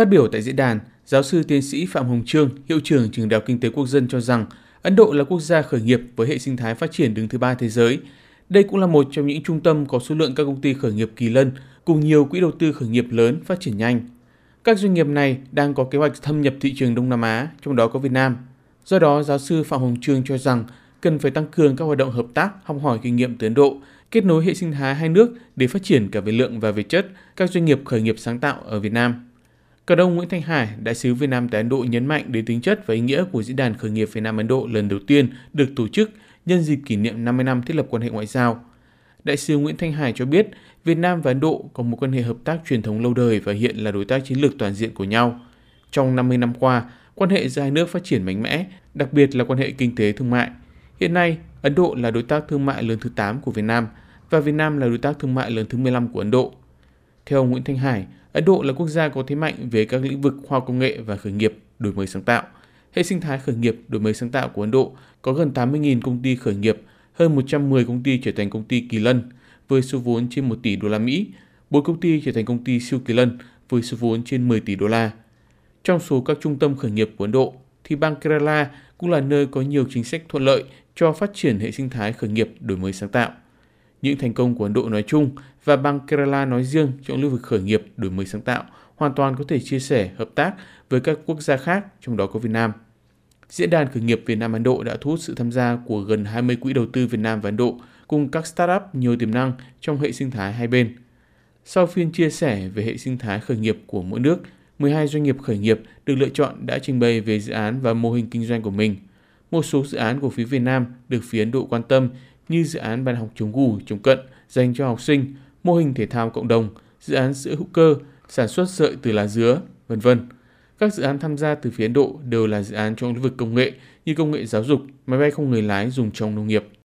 Phát biểu tại diễn đàn, giáo sư tiến sĩ Phạm Hồng Trương, hiệu trưởng trường Đại học Kinh tế Quốc dân cho rằng Ấn Độ là quốc gia khởi nghiệp với hệ sinh thái phát triển đứng thứ ba thế giới. Đây cũng là một trong những trung tâm có số lượng các công ty khởi nghiệp kỳ lân cùng nhiều quỹ đầu tư khởi nghiệp lớn phát triển nhanh. Các doanh nghiệp này đang có kế hoạch thâm nhập thị trường Đông Nam Á, trong đó có Việt Nam. Do đó, giáo sư Phạm Hồng Trương cho rằng cần phải tăng cường các hoạt động hợp tác, học hỏi kinh nghiệm từ Ấn Độ, kết nối hệ sinh thái hai nước để phát triển cả về lượng và về chất các doanh nghiệp khởi nghiệp sáng tạo ở Việt Nam. Cả đông Nguyễn Thanh Hải, đại sứ Việt Nam tại Ấn Độ nhấn mạnh đến tính chất và ý nghĩa của diễn đàn khởi nghiệp Việt Nam Ấn Độ lần đầu tiên được tổ chức nhân dịp kỷ niệm 50 năm thiết lập quan hệ ngoại giao. Đại sứ Nguyễn Thanh Hải cho biết, Việt Nam và Ấn Độ có một quan hệ hợp tác truyền thống lâu đời và hiện là đối tác chiến lược toàn diện của nhau. Trong 50 năm qua, quan hệ giữa hai nước phát triển mạnh mẽ, đặc biệt là quan hệ kinh tế thương mại. Hiện nay, Ấn Độ là đối tác thương mại lớn thứ 8 của Việt Nam và Việt Nam là đối tác thương mại lớn thứ 15 của Ấn Độ. Theo ông Nguyễn Thanh Hải, Ấn Độ là quốc gia có thế mạnh về các lĩnh vực khoa công nghệ và khởi nghiệp, đổi mới sáng tạo. Hệ sinh thái khởi nghiệp, đổi mới sáng tạo của Ấn Độ có gần 80.000 công ty khởi nghiệp, hơn 110 công ty trở thành công ty kỳ lân với số vốn trên 1 tỷ đô la Mỹ, 4 công ty trở thành công ty siêu kỳ lân với số vốn trên 10 tỷ đô la. Trong số các trung tâm khởi nghiệp của Ấn Độ, thì bang Kerala cũng là nơi có nhiều chính sách thuận lợi cho phát triển hệ sinh thái khởi nghiệp đổi mới sáng tạo. Những thành công của Ấn Độ nói chung và bang Kerala nói riêng trong lĩnh vực khởi nghiệp đổi mới sáng tạo hoàn toàn có thể chia sẻ hợp tác với các quốc gia khác, trong đó có Việt Nam. Diễn đàn khởi nghiệp Việt Nam Ấn Độ đã thu hút sự tham gia của gần 20 quỹ đầu tư Việt Nam và Ấn Độ cùng các startup nhiều tiềm năng trong hệ sinh thái hai bên. Sau phiên chia sẻ về hệ sinh thái khởi nghiệp của mỗi nước, 12 doanh nghiệp khởi nghiệp được lựa chọn đã trình bày về dự án và mô hình kinh doanh của mình. Một số dự án của phía Việt Nam được phía Ấn Độ quan tâm như dự án bàn học chống gù, chống cận dành cho học sinh, mô hình thể thao cộng đồng, dự án sữa hữu cơ, sản xuất sợi từ lá dứa, vân vân. Các dự án tham gia từ phía Ấn Độ đều là dự án trong lĩnh vực công nghệ như công nghệ giáo dục, máy bay không người lái dùng trong nông nghiệp.